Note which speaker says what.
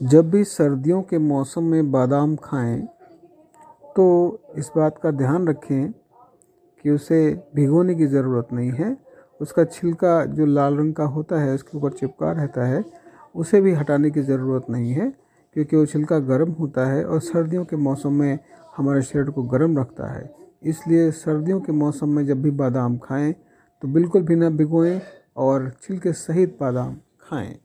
Speaker 1: जब भी सर्दियों के मौसम में बादाम खाएँ तो इस बात का ध्यान रखें कि उसे भिगोने की ज़रूरत नहीं है। उसका छिलका जो लाल रंग का होता है, उसके ऊपर चिपका रहता है, उसे भी हटाने की ज़रूरत नहीं है, क्योंकि वो छिलका गर्म होता है और सर्दियों के मौसम में हमारे शरीर को गर्म रखता है। इसलिए सर्दियों के मौसम में जब भी बादाम खाएँ तो बिल्कुल भी ना भिगोएँ और छिलके सहित बादाम खाएँ।